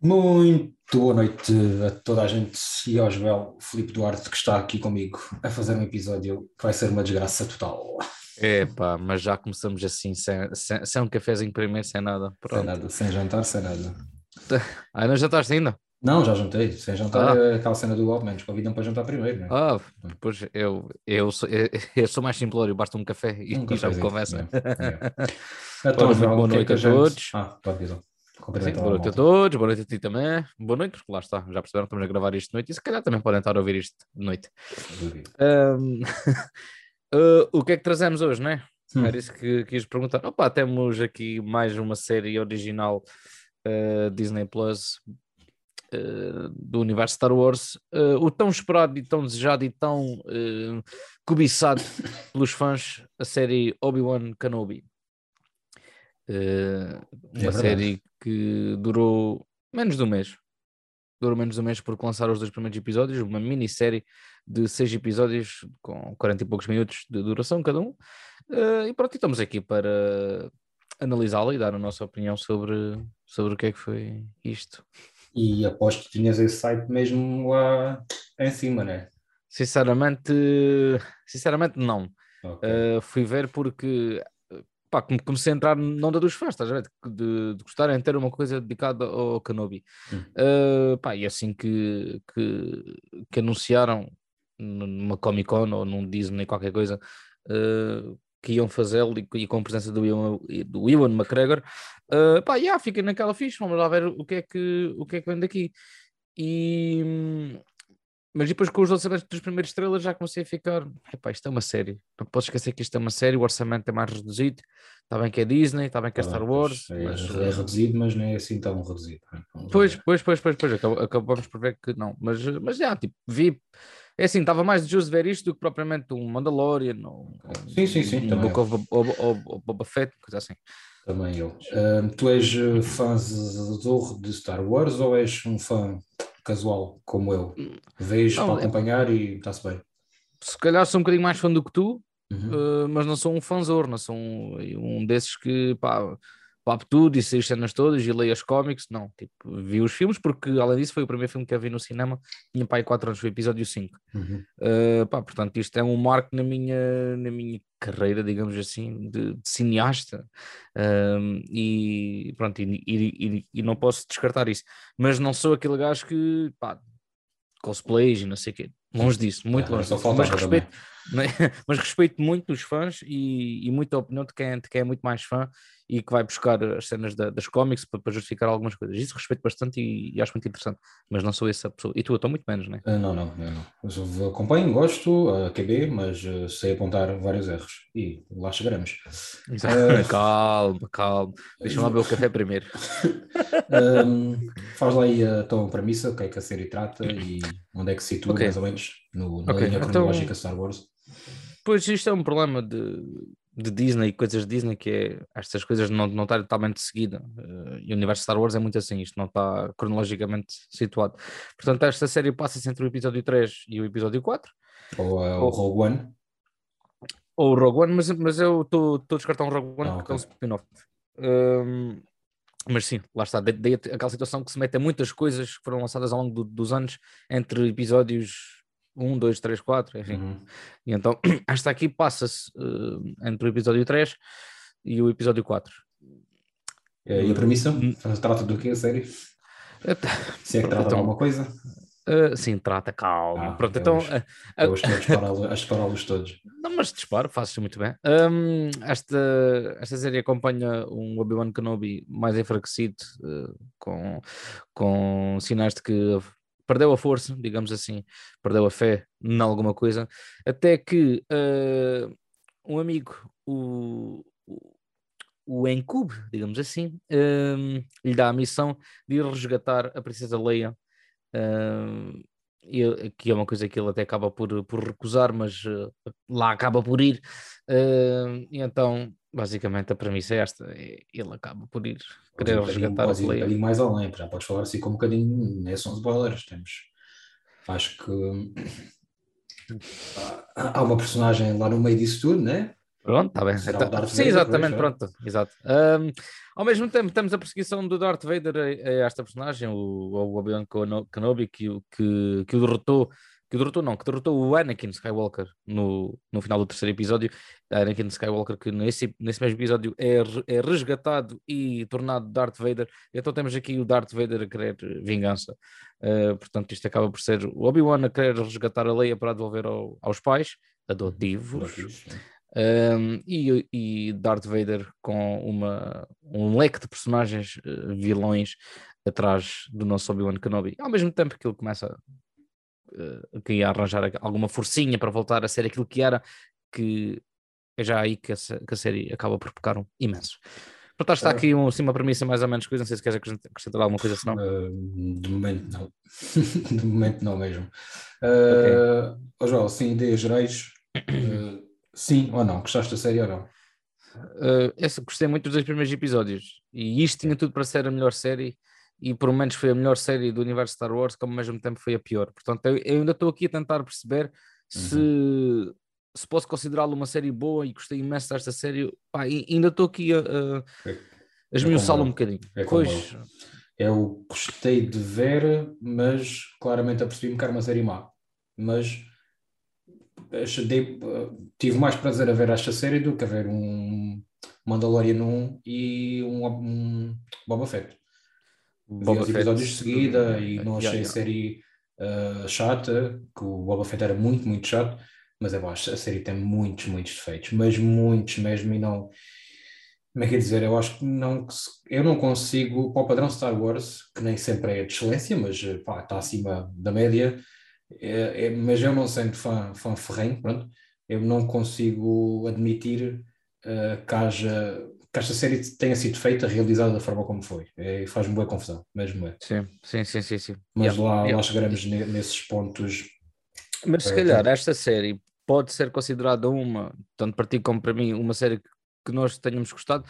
Muito boa noite a toda a gente e ao Joel Filipe Duarte que está aqui comigo a fazer um episódio que vai ser uma desgraça total. É pá, mas já começamos assim, sem, sem, sem um cafezinho primeiro, sem nada. Pronto. Sem nada, sem jantar, sem nada. Ah, não jantaste ainda? Não, já jantei. Sem jantar ah. é aquela cena do All menos convidam para jantar primeiro, não é? Ah, pois eu, eu, sou, eu, eu sou mais simplório, basta um café e, um e já me conversa. É, é. Então, boa noite a, a todos. Ah, pode dizer. Sim, boa noite a todos, boa noite a ti também. Boa noite, porque lá está, já perceberam, estamos a gravar isto de noite e se calhar também podem estar a ouvir isto de noite. Um, uh, o que é que trazemos hoje, não é? Hum. Era isso que quis perguntar. Opa, temos aqui mais uma série original uh, Disney Plus uh, do universo Star Wars, o tão esperado e tão desejado e tão cobiçado pelos fãs, a série Obi-Wan Kenobi. É uma é série que durou menos de um mês. Durou menos de um mês porque lançaram os dois primeiros episódios, uma minissérie de seis episódios com 40 e poucos minutos de duração cada um. Uh, e pronto, estamos aqui para analisá-la e dar a nossa opinião sobre, sobre o que é que foi isto. E aposto que tinhas esse site mesmo lá em cima, né? Sinceramente, sinceramente não. Okay. Uh, fui ver porque pá, comecei a entrar na onda dos fãs, estás a ver? De, de gostarem de ter uma coisa dedicada ao Kenobi. Hum. Uh, pá, e assim que, que, que, anunciaram numa Comic Con ou num Disney qualquer coisa uh, que iam fazê-lo e, e, com a presença do Iwan, do Iwan McGregor, uh, pá, yeah, fiquei naquela ficha, vamos lá ver o que é que, o que, é que vem daqui. E, mas depois com os lançamentos dos primeiros estrelas já comecei a ficar, epá, isto é uma série, não posso esquecer que isto é uma série, o orçamento é mais reduzido, está bem que é Disney, está bem que é Star Wars. É, mas... é reduzido, mas não é assim tão reduzido. Pois, pois, pois, pois, pois, acabamos por ver que não, mas, mas já, tipo, vi, é assim, estava mais de ver isto do que propriamente um Mandalorian ou sim, sim, sim, um Book of, Boba Fett, coisa assim. Também eu. Tu és eh, fã de Star Wars ou és um fã casual como eu. Vejo para é acompanhar e está-se bem. Se calhar sou um bocadinho mais fã do que tu, uhum. uh, mas não sou um fãzor, não sou um, um desses que pá, papo tudo e sei as cenas todas e leio as cómics. Não, tipo, vi os filmes porque além disso foi o primeiro filme que eu vi no cinema. Tinha pai 4 anos, foi o episódio 5. Uhum. Uh, pá, portanto, isto é um marco na minha, na minha carreira, digamos assim, de, de cineasta. Um, e pronto, e, e, e, não posso descartar isso. Mas não sou aquele gajo que pá, cosplays e não sei o quê. Longe disso, muito é, longe. Disso. Mas respeito, mas respeito muito os fãs e, e muito a opinião de quem, de quem é muito mais fã e que vai buscar as cenas da, das cómics para, para, justificar algumas coisas. Isso respeito bastante e, e, acho muito interessante, mas não sou essa pessoa. E tu, eu estou muito menos, né? Uh, não, não, não. Eu acompanho, gosto, uh, QB, mas uh, sei apontar vários erros e lá chegaremos. Uh, calma, calma. Deixa-me lá ver o café primeiro. um, faz lá aí a tua premissa, o que é que a série trata e onde é que se situa, okay. mais ou menos, no, na okay. linha então, cronológica então, Star Wars. Pois isto é um problema de, de Disney, coisas de Disney, que é estas coisas não, não estarem totalmente seguida. Uh, e o universo Star Wars é muito assim, isto não está cronologicamente situado. Portanto, esta série passa-se entre o episódio 3 e o episódio 4. Ou uh, o Rogue One. Ou o Rogue One, mas, mas eu estou a descartar um Rogue One ah, porque okay. é um spin-off. Um, mas sim, lá está, daí aquela situação que se mete a muitas coisas que foram lançadas ao longo do, dos anos entre episódios um, dois, três, quatro, enfim. Uhum. E então, esta aqui passa-se uh, entre o episódio 3 e o episódio 4. É, e a premissa? Hum. Trata do que a série? Se é que trata então, alguma coisa? Uh, sim, trata, calma. Ah, Pronto, é então. Eu que a dispará-los todos. Não, mas disparo, faço muito bem. Um, esta, esta série acompanha um Obi-Wan Kenobi mais enfraquecido, uh, com, com sinais de que perdeu a força, digamos assim, perdeu a fé em alguma coisa, até que uh, um amigo, o, o Encube, digamos assim, uh, lhe dá a missão de ir resgatar a Princesa Leia. Uh, e, que é uma coisa que ele até acaba por, por recusar, mas uh, lá acaba por ir. Uh, e então, basicamente, a premissa é esta: é, ele acaba por ir querer um resgatar a Leia. Um bocadinho mais além, já podes falar assim com um bocadinho, né, são spoilers. Temos, acho que há uma personagem lá no meio disso tudo, né? Pronto, está bem. Então, sim, exatamente, depois, pronto, é? exato. Um, ao mesmo tempo, temos a perseguição do Darth Vader a, a esta personagem, o, o Obi-Wan Kenobi, que, que, que o derrotou que derrotou não, que derrotou o Anakin Skywalker no, no final do terceiro episódio, Anakin Skywalker que nesse, nesse mesmo episódio é, é resgatado e tornado Darth Vader, então temos aqui o Darth Vader a querer vingança, uh, portanto isto acaba por ser o Obi-Wan a querer resgatar a Leia para devolver ao, aos pais adotivos, um, e, e Darth Vader com uma, um leque de personagens uh, vilões atrás do nosso Obi-Wan Kenobi, ao mesmo tempo que ele começa uh, que ia arranjar alguma forcinha para voltar a ser aquilo que era, que é já aí que a, que a série acaba por pecar um imenso. Portanto, está aqui um, assim, uma premissa mais ou menos coisa, não sei se queres acrescentar alguma coisa, senão... Uh, de momento não. de momento não mesmo. Uh, okay. oh, João, sim, ideias gerais, uh, sim ou não? Gostaste da série ou não? Uh, essa, gostei muito dos dois primeiros episódios e isto tinha tudo para ser a melhor série e por menos foi a melhor série do universo Star Wars, como ao mesmo tempo foi a pior. Portanto, eu, eu ainda estou aqui a tentar perceber se, uhum. se posso considerá-la uma série boa e gostei imenso desta série. Pá, ainda estou aqui a, a, a é esmiuçá-la um bocadinho. É pois... Eu gostei de ver, mas claramente apercebi-me que era uma série má. Mas achei, tive mais prazer a ver esta série do que a ver um Mandalorian 1 e um, um Boba Fett. Boba Vi os episódios de seguida e não achei yeah, yeah. a série uh, chata, que o Boba Fett era muito, muito chato, mas é baixo, a série tem muitos, muitos defeitos, mas muitos mesmo, e não. Como é que é dizer? Eu acho que não, eu não consigo, para o padrão Star Wars, que nem sempre é de excelência, mas pá, está acima da média, é, é, mas eu não sendo fã, fã ferrenho, pronto, eu não consigo admitir uh, que haja que esta série tenha sido feita, realizada da forma como foi. É, Faz-me boa confusão, mesmo é. Sim, sim, sim, sim. sim. Mas yeah, lá, yeah. lá chegaremos nesses pontos. Mas se calhar esta série pode ser considerada uma, tanto para ti como para mim, uma série que nós tenhamos gostado,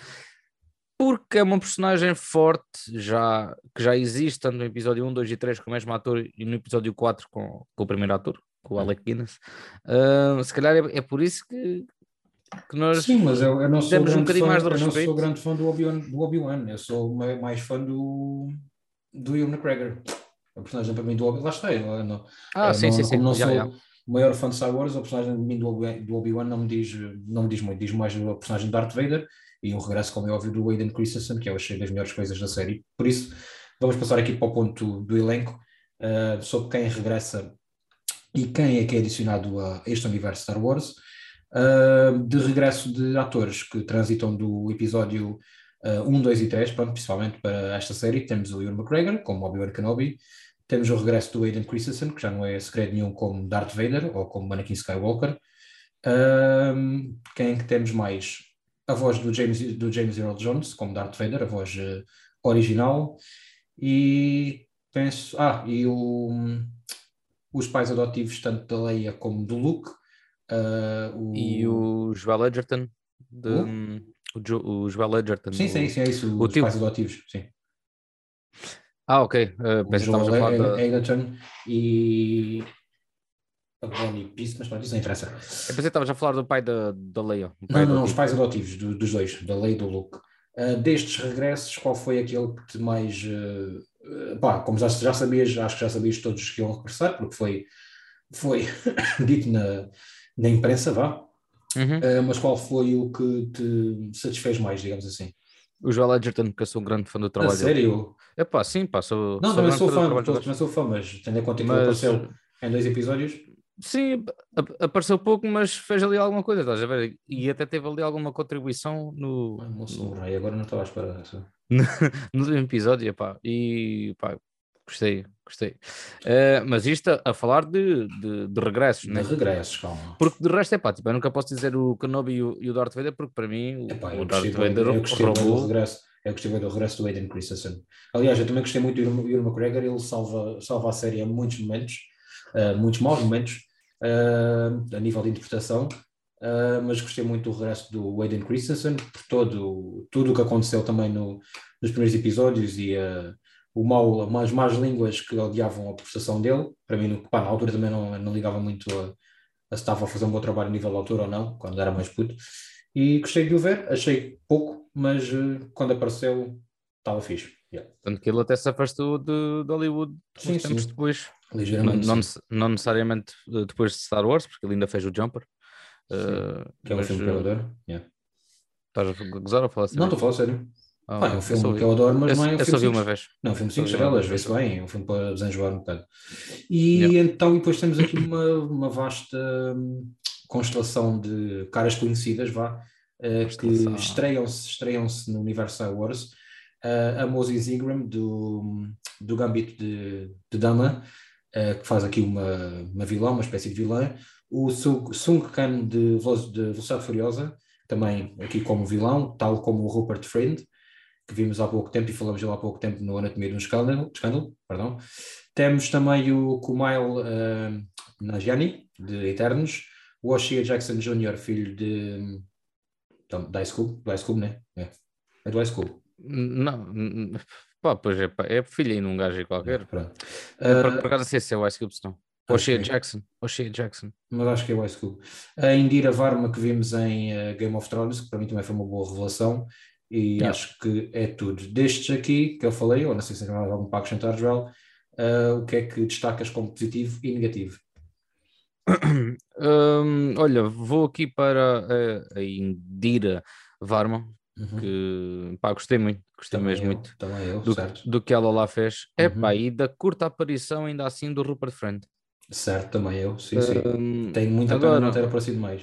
porque é uma personagem forte, já, que já existe tanto no episódio 1, 2 e 3 com o mesmo ator e no episódio 4 com, com o primeiro ator, com o Alec Guinness. Uh, se calhar é, é, por isso que, que nós Sim, mas eu, eu não sou grande um fã, mais de eu não sou grande fã do Obi-Wan, do Obi-Wan. eu sou mais fã do, do Ewan McGregor. A personagem para mim do Obi-Wan, lá está, eu não, ah, sim, não, sim, sim. não já, sou já. o maior fã de Star Wars, a personagem de mim do Obi-Wan não, me diz, não me diz muito, diz mais a personagem de Darth Vader e um regresso, como é óbvio, do Aiden Christensen, que eu achei das melhores coisas da série. Por isso, vamos passar aqui para o ponto do elenco, uh, sobre quem regressa e quem é que é adicionado a este universo Star Wars uh, de regresso de atores que transitam do episódio uh, 1, 2 e 3, pronto, principalmente para esta série. Temos o Ewan McGregor, como Obi-Wan Kenobi, temos o regresso do Aiden Christensen, que já não é segredo nenhum como Darth Vader ou como Anakin Skywalker. Uh, quem é que temos mais? A voz do James, do James Earl Jones, como Darth Vader, a voz uh, original. E penso. Ah, e o, os pais adotivos, tanto da Leia como do Luke, Uh, o... E o Joel Edgerton, de, uh? o, jo, o Joel Edgerton. Sim, sim, sim, é isso, o os tio. pais adotivos, sim. Ah, ok. Uh, o Joel a falar Edgerton e a Bonnie Peace, mas pronto, isso não interessa. Eu pensei que estavas a falar do pai da, da Leia. Não, não, não, os pais adotivos, do, dos dois, da Leia e do Luke. Uh, destes regressos, qual foi aquele que te mais. Uh, pá, como já, já sabias, acho que já sabias todos que iam regressar, porque foi, foi dito na, na imprensa, vá. Uhum. Uh, mas qual foi o que te satisfez mais, digamos assim? O Joel Edgerton, que eu sou um grande fã do trabalho. A sério? É pá, sim, pá, sou. Não, sou também sou fã, todos também sou fã, mas tendo em conta que mas... apareceu em dois episódios. Sim, apareceu pouco, mas fez ali alguma coisa, estás a ver? E até teve ali alguma contribuição no. Moço, no... agora não estava à espera dessa. no episódio, pá, e pá, Gostei, gostei. Uh, mas isto a, a falar de, de, de regressos, de né? regressos, calma. Porque de resto é pá, tipo, eu nunca posso dizer o Kenobi e o, e o Darth Vader, porque para mim Epá, o Darth Vader eu gostei roubou. Do regresso, eu gostei do regresso do Aiden Christensen. Aliás, eu também gostei muito do Ewan McGregor, ele salva, salva a série a muitos momentos, uh, muitos maus momentos, uh, a nível de interpretação. Uh, mas gostei muito do regresso do Aiden Christensen por todo tudo o que aconteceu também no, nos primeiros episódios e uh, o mal, as más línguas que odiavam a prestação dele. Para mim, pá, na altura também não, não ligava muito a, a, se estava a fazer um bom trabalho a nível de altura ou não, quando era mais puto. E gostei de o ver, achei pouco, mas quando apareceu estava fixe. Yeah. Tanto que ele até se afastou de, de Hollywood sim, uns tempos sim. depois. Ligeiramente. Não, não, não, necessariamente eh, depois de Star Wars, porque ele ainda fez o Jumper. Uh, que é um filme que eu adoro. Yeah. Estás a gozar ou falar sério? Não, estou a falar sério. Ah, é um filme que eu adoro, mas não é um filme. Eu só vi uma vez. Não, um filme 5 estrelas, vê-se bem, é um filme para desenjoar um bocado. E yeah. então, e depois temos aqui uma, uma vasta hum, constelação de caras conhecidas, vá, uh, que estreiam-se estreiam no universo Star Wars. Uh, a Moses Ingram, do, do Gambito de, de Dama, uh, que faz aqui uma, uma vilã, uma espécie de vilã. O Sung Khan de, de Velocidade Furiosa, também aqui como vilão, tal como o Rupert Friend, que vimos há pouco tempo e falamos dele há pouco tempo no Anatomia de um Escândalo. escândalo perdão. Temos também o Kumail uh, de Eternos, o Oshia Jackson Jr., filho de. Então, da School, do High School, né? É, é do High School. Não, pá, pois é, pá, é filho aí num gajo qualquer. Pronto. Uh, por, por acaso, sei se é o Ice Cube, se não. O'Shea Jackson. O'Shea Jackson. Mas acho que é o Ice Cube. A Indira Varma que vimos em uh, Game of Thrones, que para mim também foi uma boa revelação, e yeah. acho que é tudo. Destes aqui que eu falei, ou não sei se tem mais algum para acrescentar, Joel, uh, o que é que destacas como positivo e negativo? um, olha, vou aqui para a, a Indira Varma, uhum. que pá, gostei muito, gostei também mesmo eu, muito eu, do, do que ela lá fez. Uhum. Epá, e da curta aparição ainda assim do Rupert Friend. Certo, também eu, sim, sim. Um, Tenho muita agora, pena não ter aparecido mais.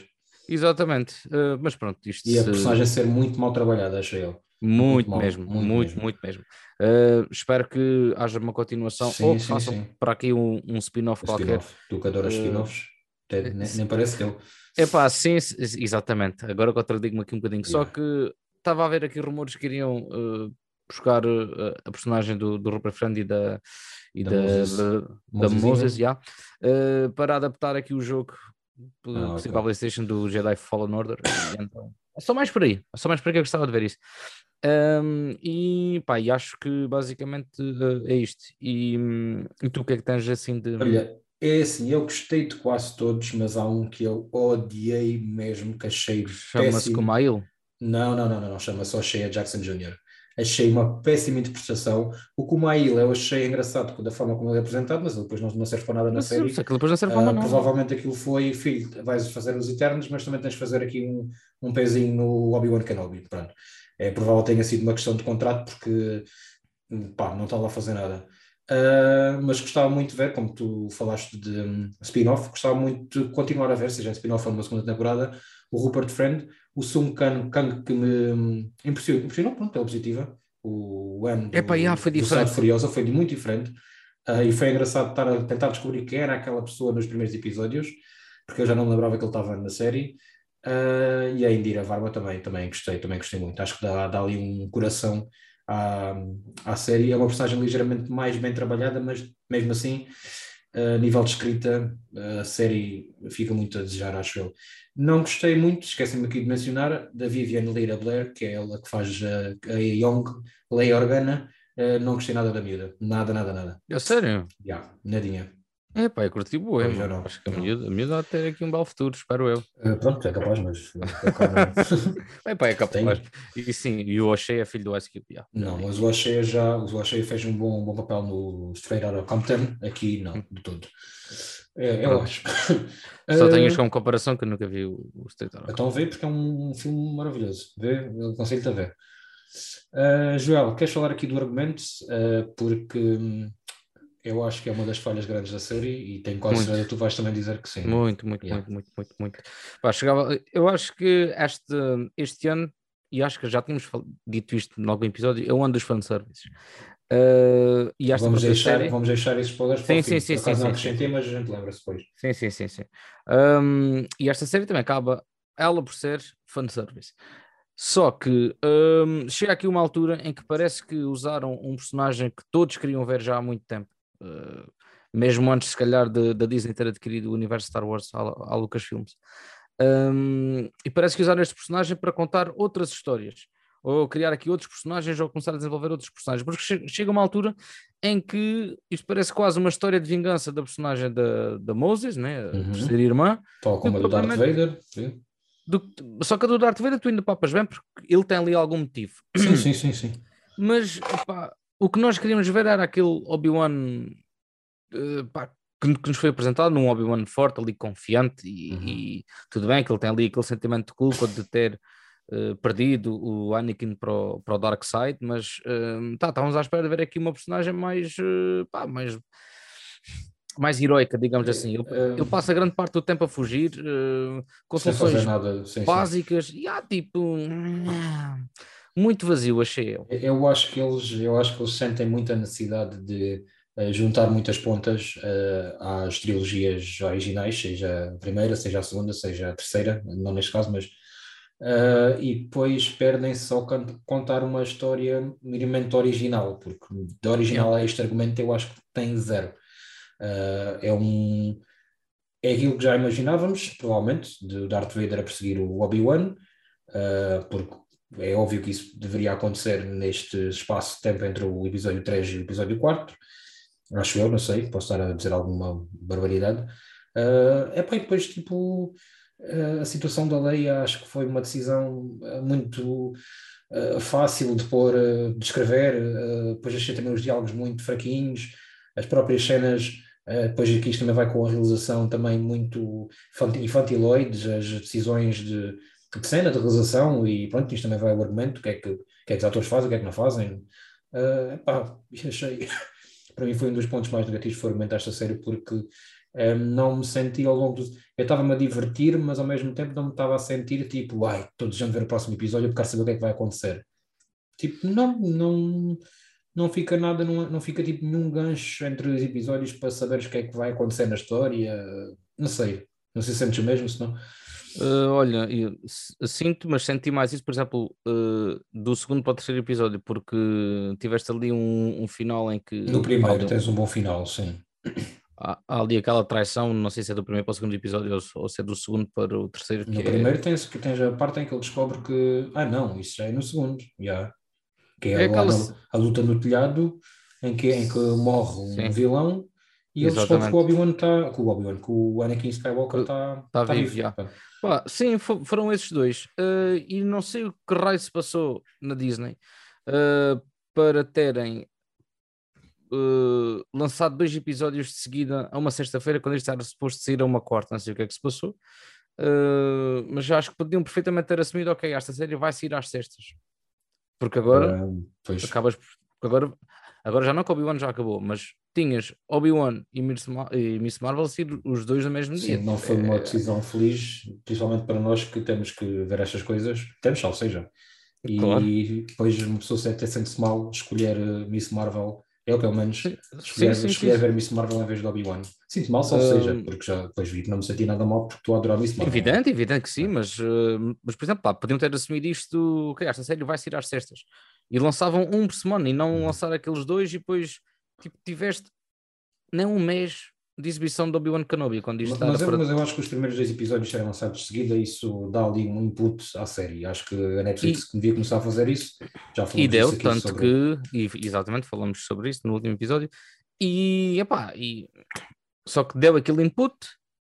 Exatamente, uh, mas pronto. Isto e a personagem ser muito mal trabalhada, achei eu. Muito, muito mal, mesmo, muito, muito mesmo. Muito mesmo. Uh, espero que haja uma continuação sim, ou que façam para aqui um, um spin-off um qualquer. Tu que adoras uh, spin-offs, nem, nem parece teu. É pá, sim, exatamente. Agora contradigo-me aqui um bocadinho. Yeah. Só que estava a haver aqui rumores que iriam uh, buscar a personagem do, do Rupert Friend e da, e da, da Moses, da, da Moses yeah, para adaptar aqui o jogo ah, okay. para a PlayStation do Jedi Fallen Order. então, é só mais por aí, é só mais por aí que eu gostava de ver isso. Um, e pá, e acho que basicamente uh, é isto. E, um, e, tu o que é que tens assim de. Olha, é assim, eu gostei de quase todos, mas há um que eu odiei mesmo, que achei. Chama-se Kumail? Não, não, não, não, não chama só Shea Jackson Jr achei uma péssima interpretação. O Kumail eu achei engraçado da forma como ele é apresentado, mas depois não, não serve para nada na mas, série. Depois não serve para uh, nada. Provavelmente aquilo foi, filho, vais fazer os Eternos, mas também tens de fazer aqui um, um pezinho no Obi-Wan Kenobi. Pronto. É provável que tenha sido uma questão de contrato, porque pá, não está lá a fazer nada. Uh, mas gostava muito de ver, como tu falaste de um, spin-off, gostava muito de continuar a ver, seja em spin-off ou numa segunda temporada, o Rupert Friend, o Sung Kang, Kang que me impressionou, impressionou pronto, pela positiva. O M do, Epa, yeah, foi diferente. Furiosa foi muito diferente. Uh, e foi engraçado estar a tentar descobrir quem era aquela pessoa nos primeiros episódios, porque eu já não lembrava que ele estava na série. Uh, e a Indira Varma também, também gostei, também gostei muito. Acho que dá, dá ali um coração à, à série. É uma personagem ligeiramente mais bem trabalhada, mas mesmo assim a nível de escrita, a série fica muito a desejar, acho eu. Não gostei muito, esqueci-me aqui de mencionar, da Viviane Leira Blair, que é ela que faz a, a Young Leia Organa. Uh, não gostei nada da miúda, nada, nada, nada. É sério? Já, yeah, nadinha. É pá, eu curti boa, acho que a miúda, a miúda vai ter aqui um belo futuro, espero eu. Uh, pronto, é capaz, mas... é pá, é capaz. E sim, e o O'Shea é filho do Ice Cube, yeah. Não, mas o O'Shea já, o O'Shea fez um bom, bom papel no Straight Outta Compton, aqui não, de todo. É, eu acho. Só tenho isto como comparação que eu nunca vi o, o Straight Outta Então vê, porque é um, um filme maravilhoso. Vê, eu aconselho-te a ver. Uh, Joel, queres falar aqui do argumento? Porque... Hum, eu acho que é uma das falhas grandes da série e tenho quase certeza que tu vais também dizer que sim. Muito, muito, yeah. muito, muito, muito, muito. Pá, chegava, eu acho que este, este ano, e acho que já tínhamos dito isto em algum episódio, é o ano dos fanservices. Uh, e vamos, deixar, série... vamos deixar esses spoilers sim, sim, sim, sim, não acrescentei, mas a gente lembra-se depois. Sim, sim, sim. sim. Um, e esta série também acaba ela por ser fanservice. Só que um, chega aqui uma altura em que parece que usaram um personagem que todos queriam ver já há muito tempo Uh, mesmo antes, se calhar, da Disney ter adquirido o universo Star Wars à, Lucasfilms. Um, e parece que usaram este personagem para contar outras histórias, ou criar aqui outros personagens, ou começar a desenvolver outros personagens, porque chega uma altura em que isto parece quase uma história de vingança da personagem da, da Moses, né? a uhum. terceira irmã. Tal como a do Darth Vader. Sim. Do, só que a do Darth Vader tu ainda papas bem porque ele tem ali algum motivo. Sim, sim, sim, sim. Mas o que nós queríamos ver era aquele Obi-Wan uh, que, que, nos foi apresentado num Obi-Wan forte, ali confiante, e, uhum. e, tudo bem que ele tem ali aquele sentimento de culpa de ter uh, perdido o Anakin para o, para o Dark Side, mas uh, tá, estávamos à espera de ver aqui uma personagem mais, uh, pá, mais mais heroica, digamos assim. Ele, ele, passa grande parte do tempo a fugir, com soluções básicas, sim. e há tipo muito vazio, achei eu. Eu acho que eles, eu acho que eles sentem muita necessidade de uh, juntar muitas pontas uh, às trilogias originais, seja a primeira, seja a segunda, seja a terceira, não neste caso, mas uh, e depois perdem-se ao contar uma história minimamente original, porque de original a este argumento eu acho que tem zero. é um é aquilo que já imaginávamos, provavelmente, de Darth Vader a perseguir o Obi-Wan, porque é óbvio que isso deveria acontecer neste espaço de tempo entre o episódio 3 e o episódio 4. Acho eu, não sei, posso estar a dizer alguma barbaridade. Uh, é para depois, tipo, uh, a situação da lei acho que foi uma decisão ah, muito uh, fácil de pôr, uh, de escrever. depois achei também os diálogos muito fraquinhos, as próprias cenas. depois aqui isto também vai com a realização também muito infantiloides, as decisões de, de cena, de realização, e pronto, isto também vai ao argumento, o que é que, que, é que os atores fazem, o que é que não fazem. Uh, epá, achei, para mim foi um dos pontos mais negativos foi argumentar esta série, porque um, não me senti ao longo do... Eu estava-me a divertir, mas ao mesmo tempo não me estava a sentir tipo, ai, estou desejando ver o próximo episódio, eu quero saber o que é que vai acontecer. Tipo, não, não, não fica nada, não, não fica tipo nenhum gancho entre os episódios para saberes o que é que vai acontecer na história. Não sei, não sei se sentes o mesmo, se não. Uh, olha, eu sinto, mas senti mais isso, por exemplo, uh, do segundo para o terceiro episódio, porque tiveste ali um, um final em que. No primeiro tens um bom final, sim. Há, há, ali aquela traição, não sei se é do primeiro para o segundo episódio ou, ou se é do segundo para o terceiro. No é... primeiro tens, tens a parte em que ele descobre que. Ah, não, isso já é no segundo, já. Que é, é aquela... a, a, luta no telhado em que, em que morre um sim. vilão e ele descobre que o Obi-Wan está. Que o Obi-Wan, que o Anakin Skywalker está tá, tá vivo. vivo. Pá, sim, foram esses dois. Uh, e não sei o que raio se passou na Disney uh, para terem uh, lançado dois episódios de seguida a uma sexta-feira, quando isto era suposto sair a uma quarta. Não sei o que é que se passou. mas já acho que podiam perfeitamente ter assumido: ok, esta série vai sair às sextas. Porque agora acabas. Agora, agora já não que o Obi-Wan já acabou, mas tinhas Obi-Wan e Miss, e Miss Marvel ser os dois no mesmo dia. Sim, não foi uma é. decisão feliz, principalmente para nós que temos que ver estas coisas, temos, ou seja, e claro. depois uma pessoa até sente-se mal escolher eh, Miss Marvel, eu pelo menos escolher, sim, sim, escolher sim. ver Miss Marvel em vez de Obi-Wan. Sinto mal, só seja, porque já depois vi que não me senti nada mal porque estou a adorar Miss Marvel. Evidente, evidente que sim, mas, uh, mas por exemplo, pá, podiam ter assumido isto, ok, esta série vai sair às sextas, e lançavam um por semana e não uhum. lançar aqueles dois e depois tipo, tiveste nem um mês de exibição do Obi-Wan Kenobi quando isto mas, mas, eu, mas eu acho que os primeiros dois episódios serem lançados de seguida isso dá ali um input à série. Acho que a Netflix e, devia começar a fazer isso já e deu, tanto sobre... que e, exatamente, falamos sobre isso no último episódio. E, epá, e só que deu aquele input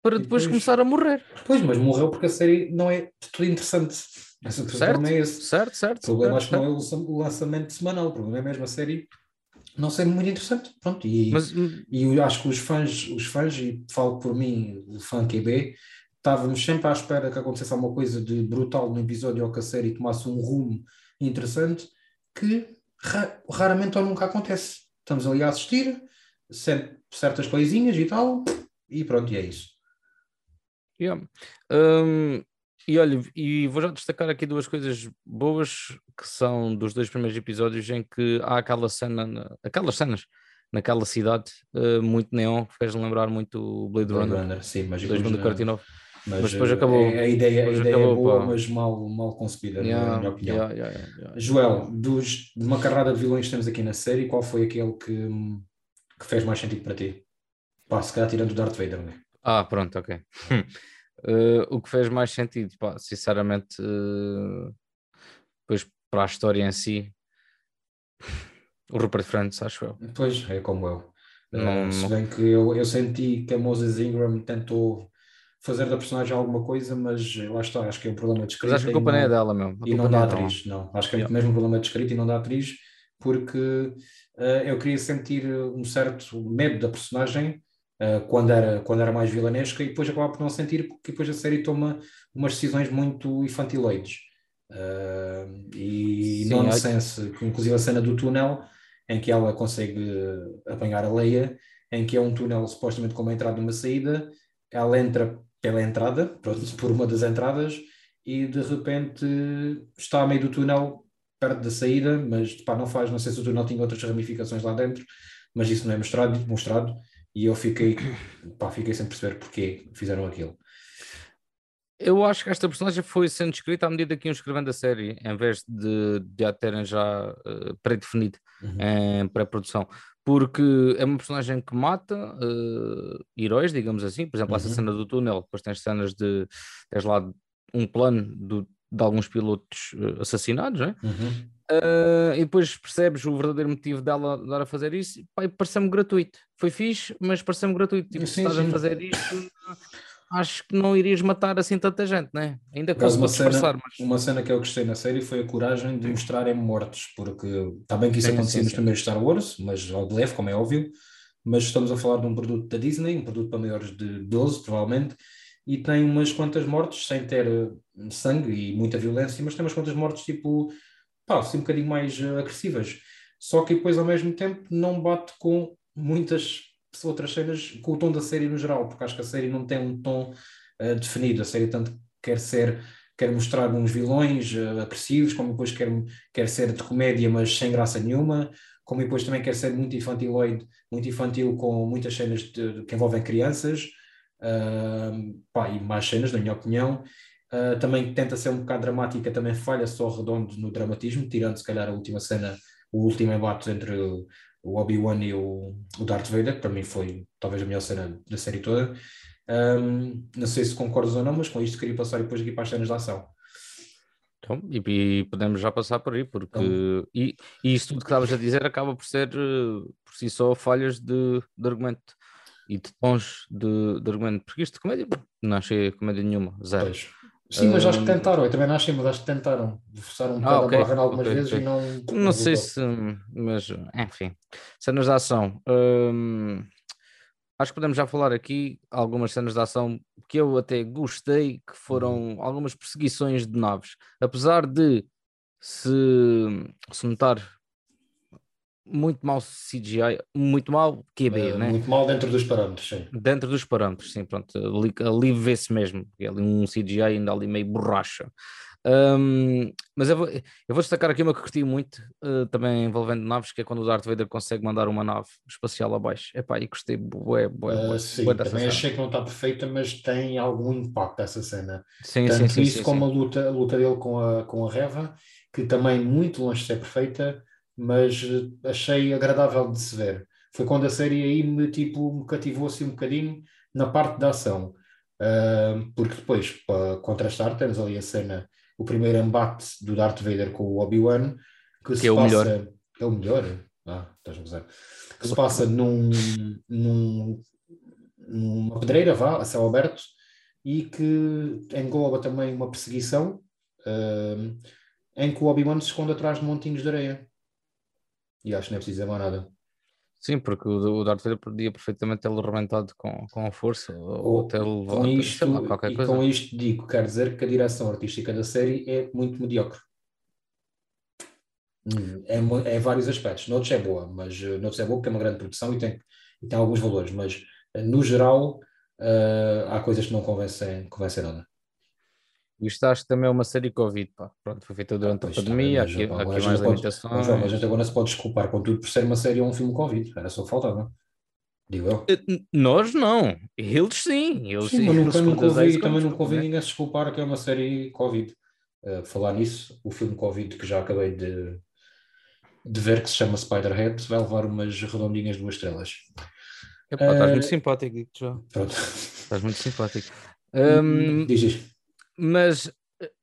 para depois, depois, começar a morrer. Pois, mas morreu porque a série não é tudo interessante certo, é esse. certo, certo o problema certo, acho que não é o lançamento semanal o problema é mesmo a série não sei muito interessante. Pronto, e, Mas, e eu acho que os fãs, os fãs, e falo por mim, o fã QB, estávamos sempre à espera que acontecesse alguma coisa de brutal no episódio ou que a série tomasse um rumo interessante que ra raramente ou nunca acontece. Estamos ali a assistir, certas coisinhas e tal, e pronto, e é isso. Yeah. Um, e olha, e vou já destacar aqui duas coisas boas que são dos dois primeiros episódios em que há aquela cena, aquelas cenas naquela cidade uh, muito neon que fez lembrar muito o Blade, Blade Runner, Runner sim, mas 2049. Mas, mas depois acabou. É, a ideia, a ideia acabou, é boa, pá. mas mal, mal concebida, yeah, na minha opinião. Yeah, yeah, Joel, dos, de uma carrada de vilões que temos aqui na série, qual foi aquele que, que fez mais sentido para ti? Pá, se calhar tirando o Darth Vader, não é? Ah, pronto, ok. Uh, o que fez mais sentido, pá, sinceramente, uh, depois para a história em si, o Rupert Friends, acho eu. Pois, é como eu. Não, uh, se bem que eu, eu senti que a Moses Ingram tentou fazer da personagem alguma coisa, mas lá está, acho que é um problema de escrita. Mas acho que a culpa não é dela mesmo. E não da é atriz, não. Acho que é yeah. mesmo um problema de escrita e não da atriz, porque uh, eu queria sentir um certo medo da personagem uh, quando, era, quando era mais vilanesca e depois acabava por não sentir, porque depois a série toma umas decisões muito infantiloides. Uh, e Sim, nonsense, é... inclusive a cena do túnel, em que ela consegue apanhar a Leia, em que é um túnel supostamente com uma entrada e uma saída, ela entra pela entrada, por uma das entradas, e de repente está a meio do túnel, perto da saída, mas pá, não faz, não sei se o túnel tinha outras ramificações lá dentro, mas isso não é mostrado, mostrado e eu fiquei, pá, fiquei sem perceber porque fizeram aquilo. Eu acho que esta personagem foi sendo escrita à medida que iam escrevendo a série, em vez de, de a terem já uh, pré-definido uhum. em pré-produção. Porque é uma personagem que mata uh, heróis, digamos assim. Por exemplo, uhum. essa cena do túnel, depois tens cenas de. tens lá um plano do, de alguns pilotos uh, assassinados, né? Uhum. Uh, e depois percebes o verdadeiro motivo dela dar a fazer isso, e pareceu-me gratuito. Foi fixe, mas pareceu-me gratuito. Tipo, sim, se estás sim. a fazer isto acho que não irias matar assim tanta gente, né? Ainda com uma cena, mas... uma cena que eu gostei na série foi a coragem de mostrarem mortos, porque está bem que isso sim, acontecia nos primeiros Star Wars, mas ao de leve, como é óbvio, mas estamos a falar de um produto da Disney, um produto para maiores de 12, provavelmente, e tem umas quantas mortes sem ter eh, sangue e muita violência, mas tem umas quantas mortes tipo, pá, assim um bocadinho mais uh, agressivas. Só que depois, ao mesmo tempo, não bate com muitas outras cenas com o tom da série no geral, porque acho que a série não tem um tom uh, definido. A série tanto quer ser, quer mostrar uns vilões uh, agressivos, como depois quer, quer ser de comédia, mas sem graça nenhuma, como depois também quer ser muito infantiloide, muito infantil, com muitas cenas de, que envolvem crianças, uh, pá, e mais cenas, na minha opinião. Uh, também tenta ser um bocado dramática, também falha só redondo no dramatismo, tirando se calhar a última cena, o último embate entre o Obi-Wan e o, o Darth Vader, que para mim foi talvez a melhor cena da série toda. Um, não sei se concordas ou não, mas com isto queria passar depois aqui para as cenas de ação. Então, e, e, podemos já passar por aí, porque então, e, e isso tudo que estavas a dizer acaba por ser eh, por si só falhas de, de argumento e de tons de, de argumento, porque isto de comédia não achei comédia nenhuma, zero. Pois. Sim, mas acho que tentaram, eu também não achei, mas acho que tentaram. Forçaram um bocado ah, okay, a barra algumas okay, vezes okay. e não. Não, não sei se. Mas, enfim. Cenas de ação. Hum, acho que podemos já falar aqui algumas cenas de ação que eu até gostei, que foram algumas perseguições de naves. Apesar de se, se notar muito mal CGI, muito mal QB, uh, né? Muito mal dentro dos parâmetros, sim. Dentro dos parâmetros, sim, pronto. Ali, ali vê-se mesmo, porque ali um CGI ainda ali meio borracha. Um, mas eu vou, eu vou destacar aqui uma que curti muito, uh, também envolvendo naves, que é quando o Darth Vader consegue mandar uma nave espacial abaixo. Epá, e gostei, bué, bué, bué, uh, Sim, bué também cena. achei que não está perfeita, mas tem algum impacto essa cena. Sim, Tanto sim, isso sim, como sim. A, luta, a luta dele com a, com a Reva, que também muito longe de ser perfeita, mas eh, achei agradável de se ver. Foi quando a série aí me, tipo, me cativou assim um bocadinho na parte da ação. Uh, porque depois, para contrastar, temos ali a cena, o primeiro embate do Darth Vader com o Obi-Wan, que, que se é o passa, melhor. É o melhor? Ah, estás a gozar. Que se passa num, num, numa pedreira, vá, a céu aberto, e que engloba também uma perseguição uh, em que o Obi-Wan se esconde atrás de montinhos de areia. E acho que não é preciso mais nada. Sim, porque o Darth Vader podia perfeitamente tê-lo arrebentado com, com a força ou, ou tê-lo com isto, lá, qualquer e coisa. com isto digo, quer dizer que a direção artística da série é muito mediocre. Hum, é, é vários aspectos. Noutros é boa, mas uh, noutros é boa porque é uma grande produção e tem, e tem alguns valores, mas uh, no geral uh, há coisas que não convencem, convencem nada. Isto acho que também é uma série Covid, pá. Pronto, foi feita durante a pandemia, aqui, aqui mais limitações. Mas a gente agora se pode desculpar com tudo por ser uma série ou um filme Covid, era só faltava. Digo eu. Eh, nós não, eles sim. Eles sim, sim. mas nunca, nunca ouvi, também nunca ouvi ninguém se desculpar que é uma série Covid. Uh, falar nisso, o filme Covid que já acabei de, de ver, que se chama Spiderhead, vai levar umas redondinhas duas estrelas. Epá, uh, estás muito simpático, já. Pronto. Estás muito simpático. Um, Diz mas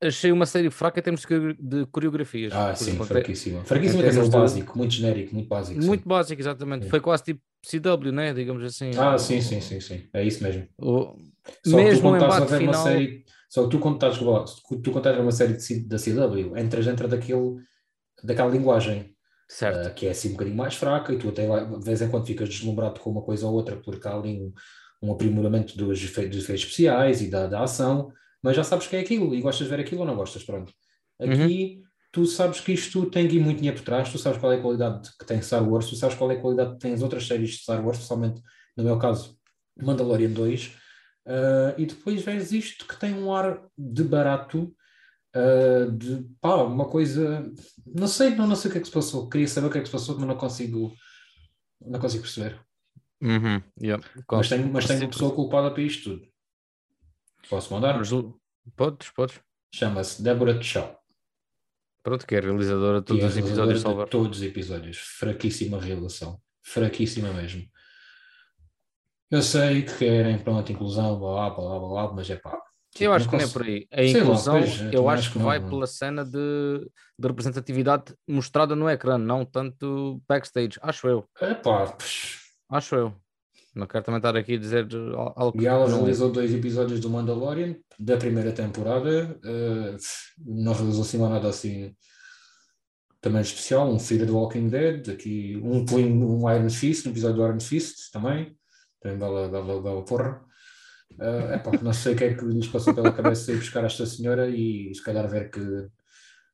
achei uma série fraca em termos de coreografias. Ah, sim, exemplo, fraquíssima. Fraquíssima quer dizer, básico, muito genérico, muito básico. Muito sim. básico, exatamente. Sim. Foi quase tipo CW, né? Digamos assim. Ah, sim, sim, sim, sim. É isso mesmo. O... Só mesmo o embate final... Série, só tu quando estás, tu quando estás uma série de, da CW, entras dentro daquele, daquela linguagem. Certo. Uh, que é assim um bocadinho mais fraca e tu até de vez em quando ficas deslumbrado com uma coisa ou outra porque há ali um, um aprimoramento dos efeitos, dos efeitos especiais e da, da ação, mas já sabes que é aquilo e gostas de ver aquilo ou não gostas, pronto. Aqui uhum. tu sabes que isto tem aqui muito dinheiro por trás, tu sabes qual é a qualidade que tem Star Wars, tu sabes qual é a qualidade que tem as outras séries de Star Wars, especialmente no meu caso Mandalorian 2, uh, ah, e depois vês isto que tem um ar de barato, uh, de pá, uma coisa, não sei, não, não sei o que é que se passou, queria saber o que é que se passou, mas não consigo, não consigo perceber. Uhum, yeah. Mas tenho, mas tenho uma pessoa culpada para isto tudo. Posso mandar? Mas, podes, podes. Chama-se Débora Tchau. Pronto, que é realizadora de todos é os episódios de Salvar. Todos os episódios. Fraquíssima realização. Fraquíssima mesmo. Eu sei que querem, pronto, inclusão, blá blá blá blá, mas é pá. Tipo, eu acho que não é por aí. A inclusão, lá, pois, eu acho que, que vai não, pela cena de, de representatividade mostrada no ecrã, não tanto backstage, acho eu. É pá, Acho eu. Não quero também estar aqui a dizer algo E ela realizou dois episódios do Mandalorian da primeira temporada. Uh, não realizou assim nada assim também especial. Um Fear the Walking Dead. Aqui um, um Iron Fist, um episódio do Iron Fist também. Também bela, bela, bela porra. Uh, epá, não sei o que é que lhes passou pela cabeça ir buscar esta senhora e se calhar ver que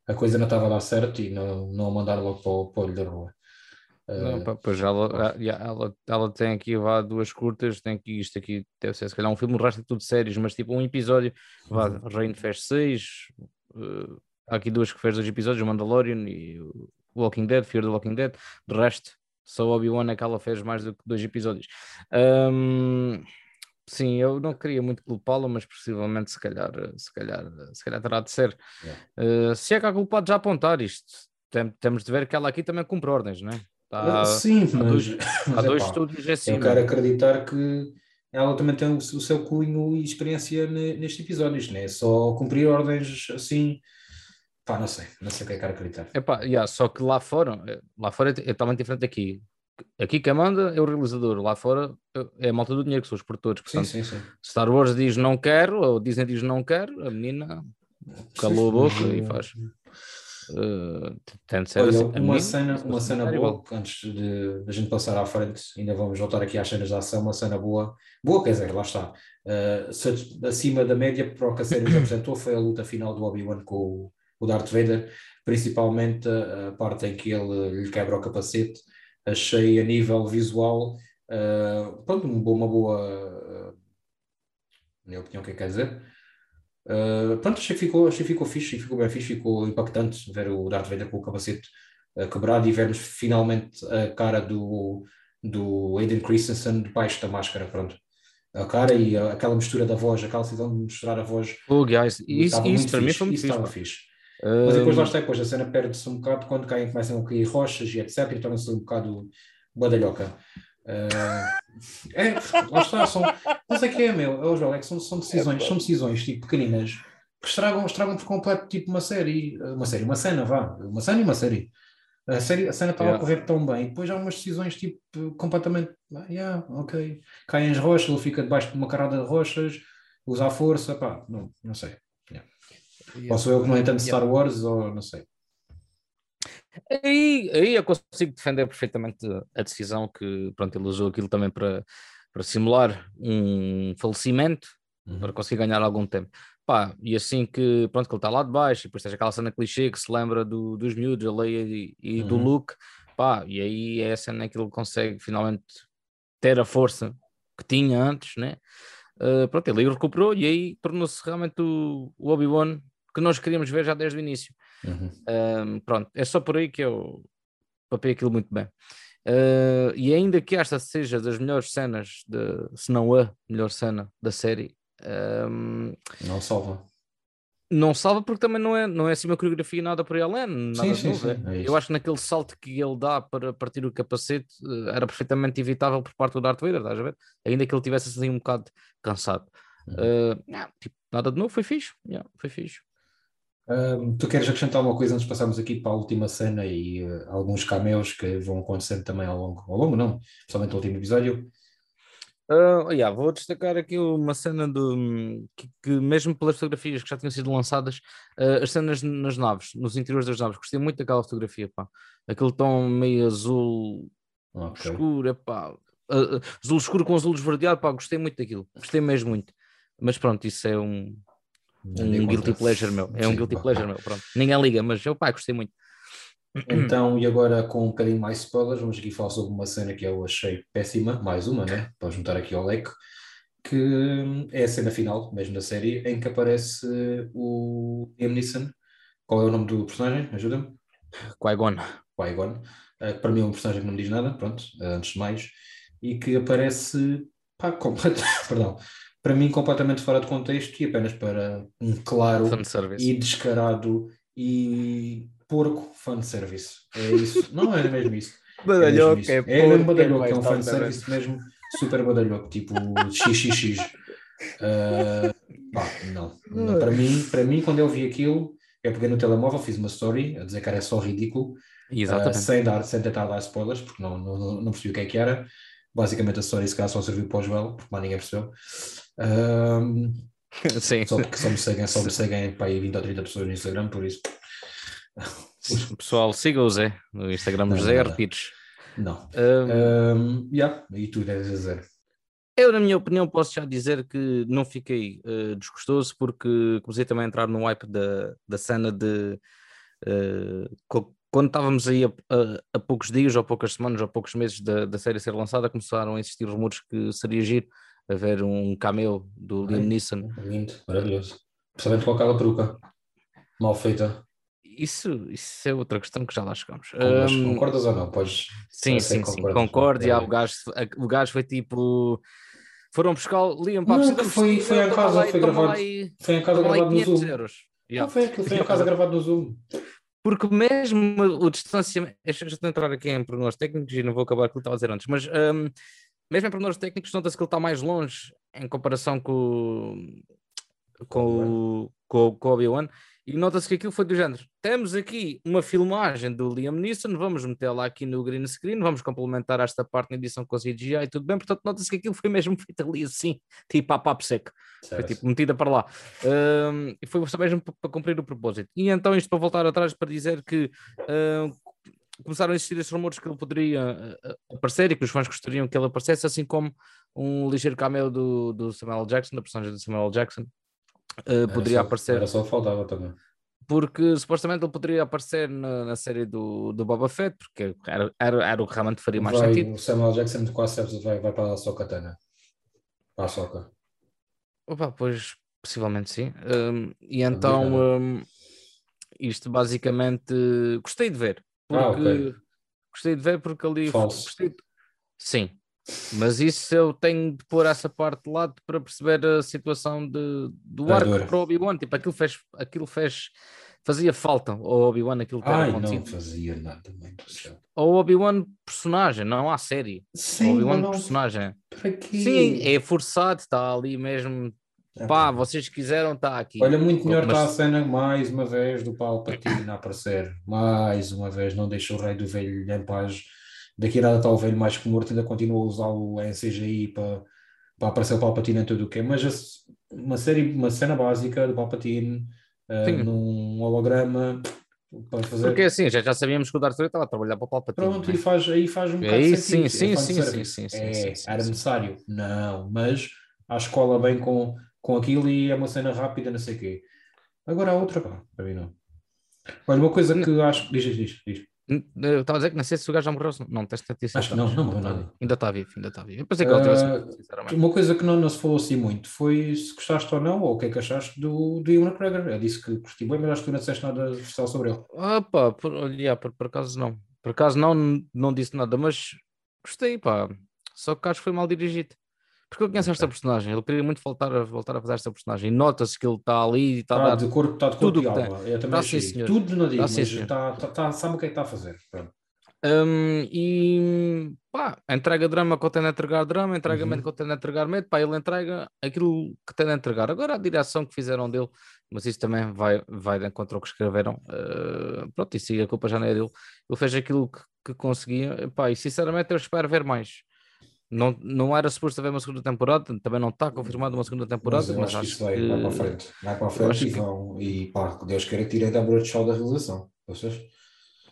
a coisa não estava a dar certo e não, não a mandar logo para o olho da rua. Não, uh, pois ela, ela, ela tem aqui vá, duas curtas, tem aqui isto aqui, deve ser se calhar um filme, o resto é tudo séries, mas tipo um episódio, vá, uhum. Rain fez seis, uh, há aqui duas que fez dois episódios, o Mandalorian e o Walking Dead, Fear the Walking Dead, de resto, só Obi-Wan é que ela fez mais do que dois episódios. Um, sim, eu não queria muito culpá-la, mas possivelmente se calhar, se calhar, se calhar terá de ser. Yeah. Uh, se é que há culpado já apontar isto, tem, temos de ver que ela aqui também cumpre ordens, não é? Tá, Sim, mas, há dois, mas há dois estúdios assim. Eu quero acreditar que ela também tem o, seu cunho e experiência nestes episódios, não é só cumprir ordens assim. Pá, não sei, não sei o que é que quero acreditar. Epá, yeah, só que lá fora, eh, lá fora é, é totalmente diferente aqui. Aqui quem manda é o realizador, lá fora é a malta do dinheiro, que são os produtores. Portanto, sim, sim, sim. Star Wars diz não quero, ou Disney diz não quero, a menina calou a boca e faz. Uh, ser Olha, assim, uma cena, uma cena boa, antes de, a gente passar à frente, ainda vamos voltar aqui às cenas de ação, uma cena boa, boa quer dizer, lá está, uh, acima da média para o que a série nos apresentou foi a luta final do Obi-Wan com o, o Darth Vader, principalmente a, parte em que ele lhe quebra o capacete, achei a nível visual, uh, pronto, uma boa, uma boa uh, minha opinião, o que é que quer dizer? Uh, pronto, achei que ficou, achei que ficou fixe, ficou bem fixe, ficou impactante ver o Darth Vader com o capacete uh, quebrado e vermos finalmente a cara do, do Aiden Christensen debaixo da máscara, pronto. A cara e a, aquela mistura da voz, aquela decisão de mostrar a voz. Oh, guys, isso, isso para mim foi muito fixe. Estava fixe. Uh... Mas depois lá está, depois a cena perde-se um bocado quando caem, começam a cair rochas e etc. e torna-se um bocado badalhoca. Uh, é, lá está, são, mas é que é, meu, é, João, é que são, são decisões, é, são decisões tipo pequeninas que estragam, estragam por completo tipo uma série, uma série, uma cena, vá, uma cena e uma série. A, série, a cena estava yeah. a correr tão bem, depois há umas decisões tipo completamente, ah, yeah, ok, caem as rochas, ele fica debaixo de uma carada de rochas, usa a força, pá, não, não sei. Yeah. Yeah. Posso eu que não entendo Star Wars ou não sei. Aí, aí eu consigo defender perfeitamente a decisão que pronto, ele usou aquilo também para, para simular um falecimento, uhum. para conseguir ganhar algum tempo. Pá, e assim que, pronto, que ele está lá de baixo, e depois tem aquela cena clichê que se lembra do, dos miúdos, a Leia e, e uhum. do Luke, pá, e aí é a cena que ele consegue finalmente ter a força que tinha antes, né? Uh, pronto, ele recuperou e aí tornou-se realmente o, o Obi-Wan que nós queríamos ver já desde o início. Uhum. Um, pronto, é só por aí que eu papei aquilo muito bem. Uh, e ainda que esta seja das melhores cenas, de, se não a melhor cena da série, um, não salva. Não salva porque também não é, não é assim uma coreografia nada por aí além, nada sim, sim, sim, é Eu acho que naquele salto que ele dá para partir o capacete eh, era perfeitamente evitável por parte do Darth Vader, estás a ver? Ainda que ele tivesse assim um bocado cansado. Uhum. Uh, não, tipo, nada de novo, foi fixe, yeah, foi fixe. Um, tu queres acrescentar alguma coisa antes de passarmos aqui para a última cena e uh, alguns cameos que vão acontecendo também ao longo, ao longo não, principalmente no último episódio? Uh, yeah, vou destacar aqui uma cena do, que, que, mesmo pelas fotografias que já tinham sido lançadas, uh, as cenas nas naves, nos interiores das naves, gostei muito daquela fotografia, pá. Aquele tom meio azul okay. escuro, pá. Uh, azul escuro com azul esverdeado, pá, gostei muito daquilo, gostei mesmo muito. Mas pronto, isso é um, um guilty pleasure meu, é um guilty pá. pleasure meu, pronto. Ninguém liga, mas eu, pá, gostei muito. Então, e agora com um bocadinho mais spoilers, vamos aqui falar sobre uma cena que eu achei péssima, mais uma, né? Para juntar aqui ao leque, que é a cena final, mesmo da série, em que aparece o Liam Neeson. Qual é o nome do personagem? Ajuda-me. Qui-Gon. Qui-Gon. Uh, para mim é um personagem que não me diz nada, pronto, uh, antes de mais, e que aparece, pá, completo, perdão, para mim completamente fora de contexto e apenas para um claro e descarado e porco fanservice. É isso. Não é mesmo isso. Badalhoco, é, é, é mesmo badalhoco, é, é um fanservice mesmo super badalhoco, tipo XXX. Uh, pá, não. não. Para, mim, para mim, quando eu vi aquilo, eu peguei no telemóvel, fiz uma story a dizer que era só ridículo, uh, sem, dar, sem tentar dar spoilers, porque não, não, não percebi o que é que era. Basicamente a story se calhar só serviu para o Joel, porque mais ninguém percebeu. Uh, Sim. Só porque só me seguem, só me seguem para aí 20 ou 30 pessoas no Instagram, por isso. Pessoal, siga o Zé no Instagram, José Arpitos. Não. Um, um, yeah. E tu deves dizer? Eu, na minha opinião, posso já dizer que não fiquei uh, desgostoso porque comecei também a entrar no hype da, da cena de uh, quando estávamos aí a, a, a, poucos dias, ou poucas semanas, ou poucos meses da, da série ser lançada, começaram a existir rumores que seria giro haver um cameo do Liam Neeson. Lindo, maravilhoso. Principalmente com aquela peruca mal feita. Isso, isso é outra questão que já lá chegamos. Um, concordas ou não? Podes. Sim, sim, sim. Concordo. É. o, gajo, o gajo foi tipo. Foram buscar Liam para não, foi, foi em casa, foi gravado. foi em casa gravado no Zoom. Não, foi, foi em casa gravado no Zoom. Porque mesmo o distanciamento. Deixa eu entrar aqui em problemas técnicos e não vou acabar com o que estava a dizer antes, mas um, mesmo em pormenores técnicos, nota-se que ele está mais longe em comparação com, com, com, com o Obi-Wan. E nota-se que aquilo foi do género. Temos aqui uma filmagem do Liam Neeson, vamos metê-la aqui no green screen, vamos complementar esta parte na edição com CGI e tudo bem. Portanto, nota-se que aquilo foi mesmo feito ali assim, tipo a papo seco. Foi tipo metida para lá. Um, e foi só mesmo para cumprir o propósito. E então, isto para voltar atrás para dizer que um, começaram a existir esses rumores que ele poderia eh, eh, aparecer e que os fãs gostariam que ele aparecesse, assim como um ligeiro cameo do, do Samuel Jackson, da personagem do Samuel Jackson, uh, poderia só, aparecer. Era só faltava também. Porque supostamente ele poderia aparecer na, na série do, do Boba Fett, porque era, era, era o que realmente faria mais vai, sentido. O Samuel Jackson quase certeza vai, vai para a Sokatana. Para a Soca. Opa, pois possivelmente sim. Um, e então um, isto basicamente gostei de ver porque ah, okay. gostei de ver porque ali gostei... sim mas isso eu tenho de pôr essa parte de lado para perceber a situação de, do arco para o Obi-Wan. Tipo, aquilo fez, aquilo fez fazia falta ao Obi-Wan aquilo que Ai, não fazia nada ao Obi-Wan personagem, não há série. Sim, Obi-Wan não... personagem. Sim, é forçado, está ali mesmo. É Pá, vocês quiseram, está aqui. Olha, muito melhor está a cena mais uma vez do Palpatine a aparecer. Mais uma vez, não deixa o rei do velho em paz. Daqui a nada está o velho mais que morto, ainda continua a usá-lo em CGI para, para aparecer o Palpatine em tudo o que é. Mas uma, série, uma cena básica do Palpatine uh, num holograma. Para fazer... Porque assim, já, já sabíamos que o Darth Vader estava a trabalhar para o Palpatine. Pronto, é? e faz, aí faz um bocado aí, de sentido. Sim, sim, sim, sim, sim, sim, é, sim, Era necessário? Não, mas à escola bem com com aquilo e é uma cena rápida, não sei o quê. Agora há outra, pá, para mim não. Olha, uma coisa que acho. Diz, diz, diz. Eu estava a dizer que não sei se o gajo já morreu. Não, tens. Acho que não, não morreu nada. Ainda está vivo, ainda está vivo. Eu pensei que ele tivesse uh, sinceramente. Uma coisa que não, não se falou assim muito foi se gostaste ou não, ou o que é que achaste do, do Ian McGregor. Eu disse que gostei bem, mas acho que tu não disseste nada especial sobre ele. Ah, pá, por, olha, por, por acaso não. Por acaso não, não disse nada, mas gostei, pá. Só que acho que foi mal dirigido. Porque ele conhece esta personagem, ele queria muito voltar a, voltar a fazer esta personagem. E nota-se que ele está ali e está tá a dar de corpo, está de corpo tudo e alma. Eu também tá, sim, tudo não digo, tá, mas está, está, está, sabe o que é que está a fazer. Pronto. Um, e pá, entrega drama quando tem a entregar drama, entrega uhum. quando tem a entregar medo, pá, ele entrega aquilo que tem a entregar. Agora a direção que fizeram dele, mas isso também vai, vai de encontro ao que escreveram. Uh, pronto, e a culpa já não é dele. Ele fez aquilo que, que conseguia, pá, e sinceramente eu espero ver mais. Não, não era suposto haver uma segunda temporada, também não está confirmado uma segunda temporada. Mas, mas acho, que isso vai, que... vai para a frente. Vai para a frente e, vão, que... e pá, Deus queira que tirem da Show da realização. Vocês?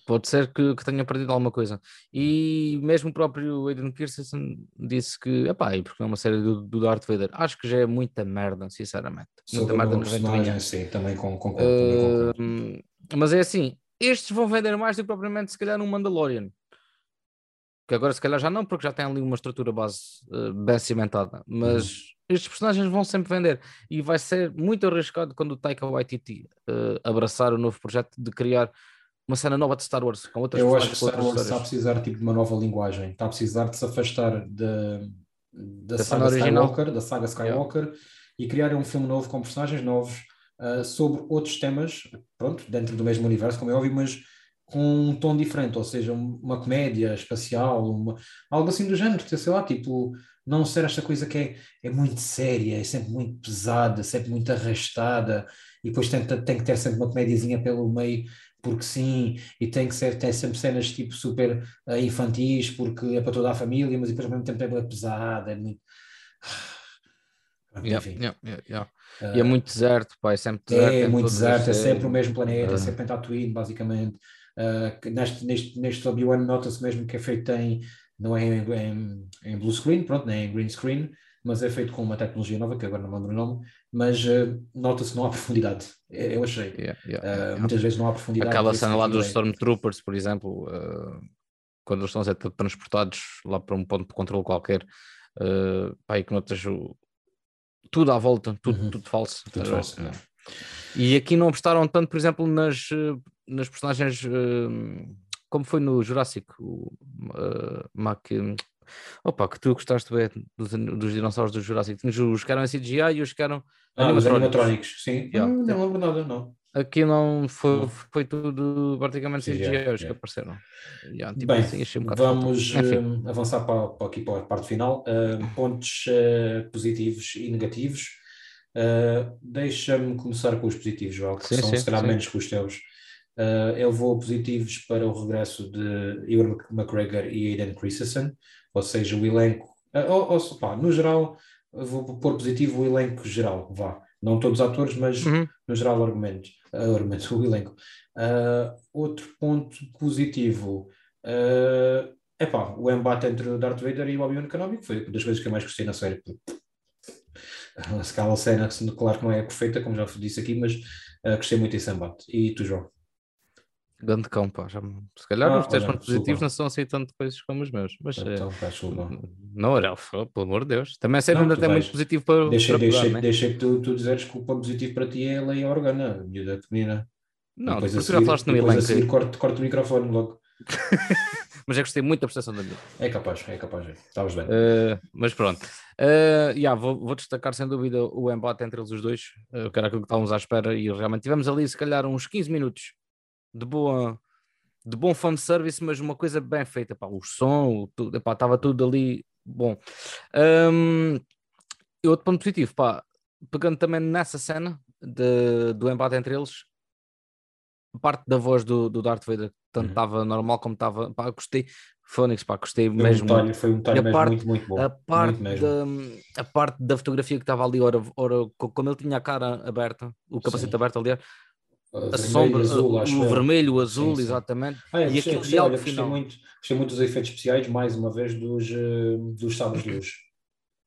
Pode ser que, que, tenha perdido alguma coisa. E mesmo o próprio Aiden Christensen disse que, epá, e porque é uma série do, do, Darth Vader, acho que já é muita merda, sinceramente. Sobre muita merda no personagem, sim, também concordo. Uh, mas é assim, estes vão vender mais do que propriamente se calhar um Mandalorian. Que agora se calhar já não, porque já tem ali uma estrutura base uh, bem cimentada. Mas uhum. estes personagens vão sempre vender. E vai ser muito arriscado quando o Taika Waititi uh, abraçar o novo projeto de criar uma cena nova de Star Wars, com outras Eu acho que Star Wars está a precisar tipo, de uma nova linguagem, está a precisar de se afastar de, da, da saga Skywalker, da saga Skywalker yeah. e criar um filme novo com personagens novos uh, sobre outros temas, pronto, dentro do mesmo universo, como é óbvio, mas com um tom diferente, ou seja, uma comédia espacial, uma, algo assim do género, sei lá, tipo, não ser esta coisa que é, é muito séria, é sempre muito pesada, sempre muito arrastada, e depois tem, tem que ter sempre uma comédiazinha pelo meio porque sim, e tem que ser, tem sempre cenas tipo super uh, infantis, porque é para toda a família, mas depois ao mesmo tempo é pesada, é muito. Yeah, yeah, yeah, uh, e é muito deserto, pá, é sempre deserto. É, é muito deserto, é sempre o mesmo planeta, uh. é sempre em Tatooine, basicamente. Uh, neste, neste, neste Obi-Wan nota-se mesmo que é feito em, não é em, em, em, blue screen, pronto, nem em green screen, mas é feito com uma tecnologia nova, que agora não lembro o nome, mas uh, nota-se não há profundidade. Eu achei. Yeah, yeah, uh, muitas vezes não há profundidade. Aquela cena lá dos Stormtroopers, por exemplo, quando eles estão a ser transportados lá para um ponto de controle qualquer, uh, pá, que notas o... tudo à volta, tudo, uhum. tudo falso. Tudo falso E aqui não apostaram tanto, por exemplo, nas, nas personagens como foi no Jurássico, o uh, Mac, Opa, que tu gostaste bem dos, dos dinossauros do Jurassic. Tínhamos os que eram CGI e os que eram ah, animatrónicos. animatrónicos. Sim, yeah. hum, não lembro nada, não. Aqui não foi, não. foi tudo praticamente CGI, CGI os yeah. que apareceram. Yeah, tipo Bem, assim, um vamos uh, avançar para, para, aqui para a parte final. Uh, pontos uh, positivos e negativos. Deixa-me começar com os positivos, João, que sim, são sim, se calhar menos que os teus. eu vou positivos para o regresso de Ewan McGregor e Aiden Christensen ou seja, o elenco, eh, ou, ou, pá, no geral, vou pôr positivo o elenco geral, vá, não todos os atores, mas uhum. no geral argumentos, uh, argumentos o elenco. Uh, outro ponto positivo, uh, epá, o embate entre o Darth Vader e o Obi-Wan Kenobi, que foi uma das coisas que eu mais gostei na série. A escala cena, claro que não é perfeita, como já disse aqui, mas uh, gostei muito desse embate. E tu, João? Grande cão, pá. Já, se calhar ah, os teus pontos positivos não são assim tanto coisas como os meus. Mas então, é, não, era, pelo amor de Deus. Também é sempre ainda tem muito positivo para. Deixa, para deixa, pegar, deixa que tu, tu dizeres que o ponto positivo para ti é a lei organa, a miúda pequenina. Não, depois porque já falaste no elenco. a seguir corto, corto o microfone logo. mas eu gostei muito da prestação da minha. É capaz, é capaz. Estavas bem. Uh, mas pronto. Uh, yeah, vou, vou, destacar sem dúvida o embate entre eles os dois, uh, que era aquilo que estávamos à espera, e realmente tivemos ali se calhar uns 15 minutos de boa de bom fanservice, mas uma coisa bem feita, pá, o som, tudo, epá, estava tudo ali bom. Um, e outro ponto positivo, pá, pegando também nessa cena de, do embate entre eles, parte da voz do, do Darth Vader, tanto estava uhum. normal como estava, pá, gostei, Phoenix, pá, gostei foi mesmo. Um talho, foi um talho mesmo, parte, muito, muito bom. A parte, da, a parte da fotografia que estava ali, ora, ora, como ele tinha a cara aberta, o capacete Sim. aberto, aliás, a sombra, azul, o, vermelho, o azul, sim, sim. exatamente. Ah, é, e gostei, aqui, olha, gostei, muito, gostei muito dos efeitos especiais, mais uma vez, dos, uh, dos sábados de luz.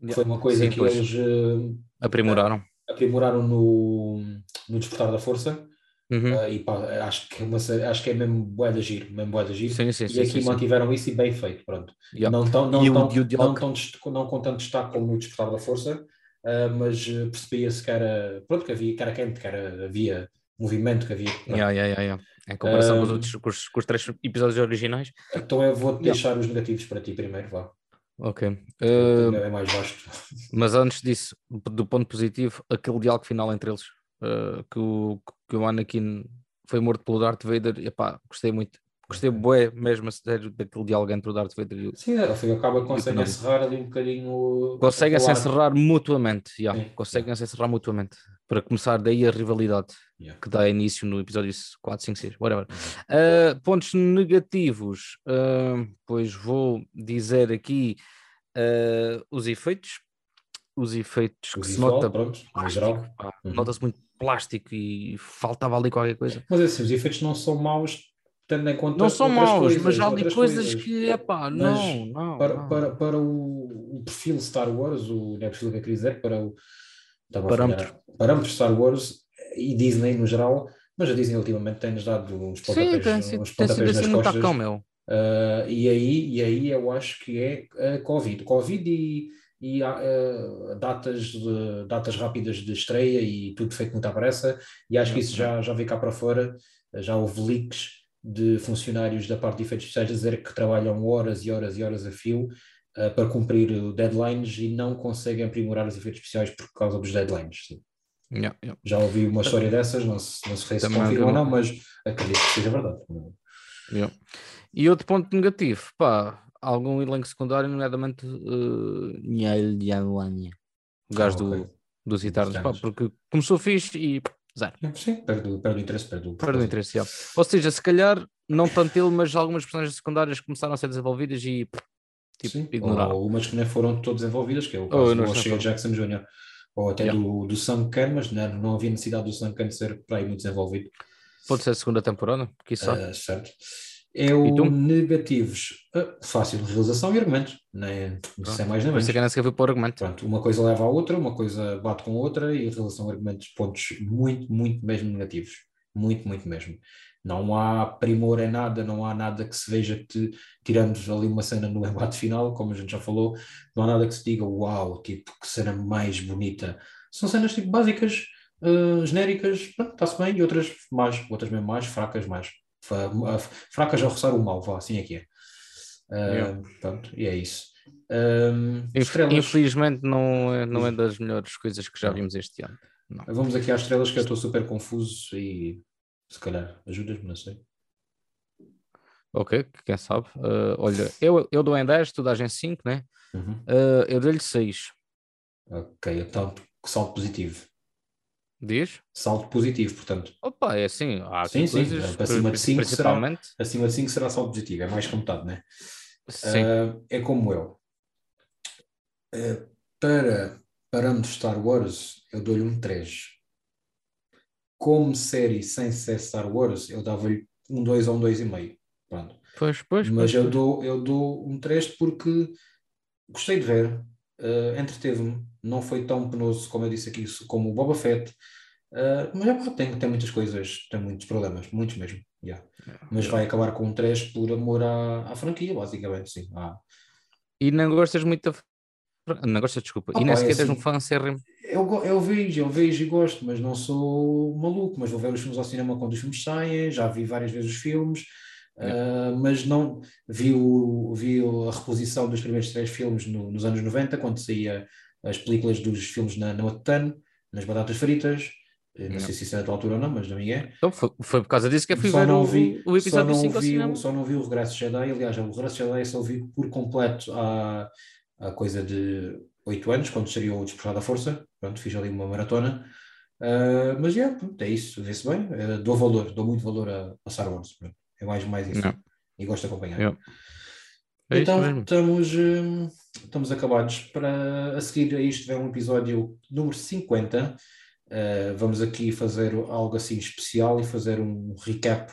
Yeah. Foi uma coisa que eles uh, aprimoraram. aprimoraram no, no Despertar da Força. Uhum. Uh, e pá, acho que, é uma, acho que é mesmo boa de agir, mesmo boa de agir. Sim, sim, e aqui mantiveram isso e bem feito, pronto. Yep. Não, tão, não, tão, não, tão, não com tanto destaque como no Despertar da Força, uh, mas percebia-se que era, pronto, que havia, era quente, que era, havia movimento que havia. Yeah, yeah, yeah, Em comparação com, os outros, com os, com, os, três episódios originais. Então eu vou deixar os negativos para ti primeiro, vá. Ok. Uh, é mais vasto. Mas antes disso, do ponto positivo, aquele diálogo final entre eles, uh, que, o, que o Anakin foi morto pelo Darth Vader, epá, gostei muito. Gostei bué mesmo a sério daquele diálogo entre o Darth Vader e o. Sim, ele acaba conseguem encerrar ali um bocadinho. Conseguem-se encerrar mutuamente, yeah. conseguem-se encerrar mutuamente. Para começar daí a rivalidade yeah. que dá início no episódio 4, 5, 6, whatever. Uh, pontos negativos, uh, pois vou dizer aqui uh, os efeitos. Os efeitos o que visual, se nota. Pronto, plástico, uhum. Nota-se muito plástico e faltava ali qualquer coisa. Mas assim, os efeitos não são maus tendo em conta. Não são maus, coisas, mas há ali coisas, coisas, que, é pá, não, não. Para, não. para, para o, o, perfil Star Wars, o, não é perfil que eu queria dizer, para o parâmetro. parâmetro Star Wars e Disney no geral, mas a Disney ultimamente tem-nos dado uns pontapés, Sim, tem, uns pontapés tem nas costas. Calma, uh, e, aí, e aí eu acho que é a Covid. Covid e, e uh, datas, de, datas rápidas de estreia e tudo feito muito à pressa, e acho que isso já, já veio cá para fora, já houve leaks de funcionários da parte de efeitos especiais a dizer que trabalham horas e horas e horas a fio uh, para cumprir deadlines e não conseguem aprimorar os efeitos especiais por causa dos deadlines. Yeah, yeah. Já ouvi uma história dessas, não, se, não sei se confirma ou não, mas acredito que seja verdade. Yeah. E outro ponto negativo, pá, algum elenco secundário, nomeadamente uh, o gajo ah, okay. do, dos Eternos, pá, porque começou fixe e Zero. Sim, perde, perde o interesse. Perde o, perde o interesse, já. Ou seja, se calhar, não tanto ele, mas algumas personagens secundárias começaram a ser desenvolvidas e tipo, Sim, ignoraram. Ou algumas que nem foram todas desenvolvidas, que é o caso oh, do O'Shea Jackson Jr. Ou até yeah. do, do Sam mas não, não havia necessidade do Sam Khan ser para aí muito desenvolvido. Pode ser a segunda temporada, que Uh, certo. Eu, negativos, uh, fácil, realização e argumento, nem, sem mais nem menos. Você quer que para o argumento. Pronto, uma coisa leva à outra, uma coisa bate com a outra e relação a argumentos, pontos muito, muito mesmo negativos. Muito, muito mesmo. Não há primor em nada, não há nada que se veja que, tirando ali uma cena no embate final, como a gente já falou, não há nada que se diga, uau, tipo, que cena mais bonita. São cenas tipo básicas, uh, genéricas, está-se bem, e outras mais, outras mesmo mais, fracas mais fracas ao roçar o mal, vá, assim é que é. Uh, pronto, e é isso. Um, Infelizmente não é, não é das melhores coisas que já vimos este ano. Não. Vamos aqui às estrelas que eu estou super confuso e se calhar ajudas-me, não sei. Ok, quem sabe. Uh, olha, eu, eu dou em 10, tu dás em 5, né? Uhum. Uh, eu dou-lhe 6. Ok, então salto positivo. Diz? Salto positivo, portanto. Opa, é assim. Há sim, sim. Coisas, acima, de 5 será, acima de 5 será salto positivo, é mais que metade, né? Sim. Uh, é como eu. Uh, para parâmetros Star Wars, eu dou-lhe um 3. Como série sem ser Star Wars, eu dava-lhe um 2 ou um 2,5. Pronto. Pois, pois, Mas pois, eu, pois. Dou, eu dou um 3 porque gostei de ver, uh, entreteve-me, não foi tão penoso como eu disse aqui, como o Boba Fett, uh, mas é, tem, tem muitas coisas, tem muitos problemas, muitos mesmo. Yeah. Mas vai acabar com um 3 por amor à, à franquia, basicamente, sim. E não gostas muito da não gostas, desculpa. Ah, e nem sequer é assim, um fã CRM. Eu, eu vejo, eu vejo e gosto, mas não sou maluco. Mas vou ver os filmes ao cinema quando os filmes saem, já vi várias vezes os filmes, Uh, mas não vi, o, vi a reposição dos primeiros três filmes no, nos anos 90, quando saía as películas dos filmes na, na Otan, nas batatas fritas. Não, não sei se isso é da altura ou não, mas não é. Então foi, foi, por causa disso que eu fui só ver o, vi, o, episódio só não 5 vi, Só não vi o Regresso de Jedi, aliás, o Regresso de Jedi só vi por completo há, há coisa de 8 anos, quando seria o Despertar da Força. Pronto, fiz ali uma maratona. Uh, mas yeah, é isso, vê-se bem. Uh, dou valor, dou muito valor a, a Star Wars. Pronto. É mais, mais isso. Não. E gosto de acompanhar. É então estamos, hum, estamos acabados. Para a seguir a isto vem um episódio número 50. Uh, vamos aqui fazer algo assim especial e fazer um recap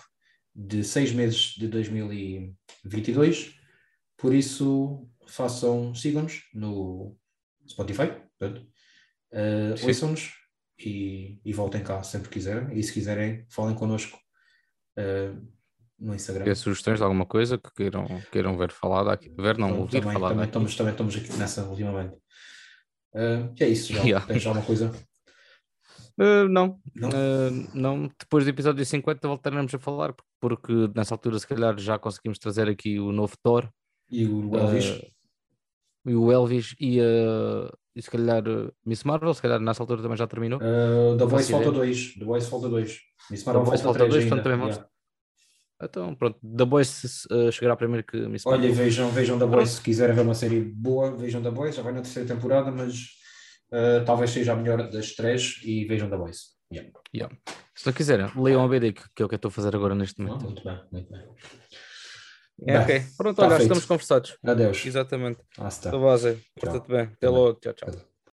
de seis meses de 2022. Por isso, façam, sigam-nos no Spotify, uh, ouçam-nos e, e voltem cá sempre que quiserem. E se quiserem, falem connosco. Uh, no Instagram. Tem sugestões de alguma coisa que queiram, queiram ver falada aqui? Ver, não, então, ouvir também, falar. Também estamos, também estamos aqui nessa ultimamente. Uh, é isso, já. Yeah. Tens alguma coisa? Uh, não, não? Uh, não. Depois do episódio 50 voltaremos a falar, porque nessa altura se calhar já conseguimos trazer aqui o novo Thor. E o Elvis. E o Elvis e, e se calhar Miss Marvel, se calhar nessa altura também já terminou. Uh, The Voice falta 2. The Voice falta 2. Miss Marvel falta 2, portanto também vamos, Então, pronto, The Boys uh, chegará primeiro que Miss Olha, vejam, vejam The Boys, se quiserem ver uma série boa, vejam The Boys, já vai na terceira temporada, mas uh, talvez seja a melhor das três e vejam The Boys. Yeah. Yeah. Se não quiserem, leiam a BD, que é o que eu estou a fazer agora neste momento. Oh, muito bem, muito bem. É, ok, pronto, tá olha, estamos conversados. Adeus. Exatamente. Ah, está. Então, Porta-te bem. Até logo. Tchau, tchau.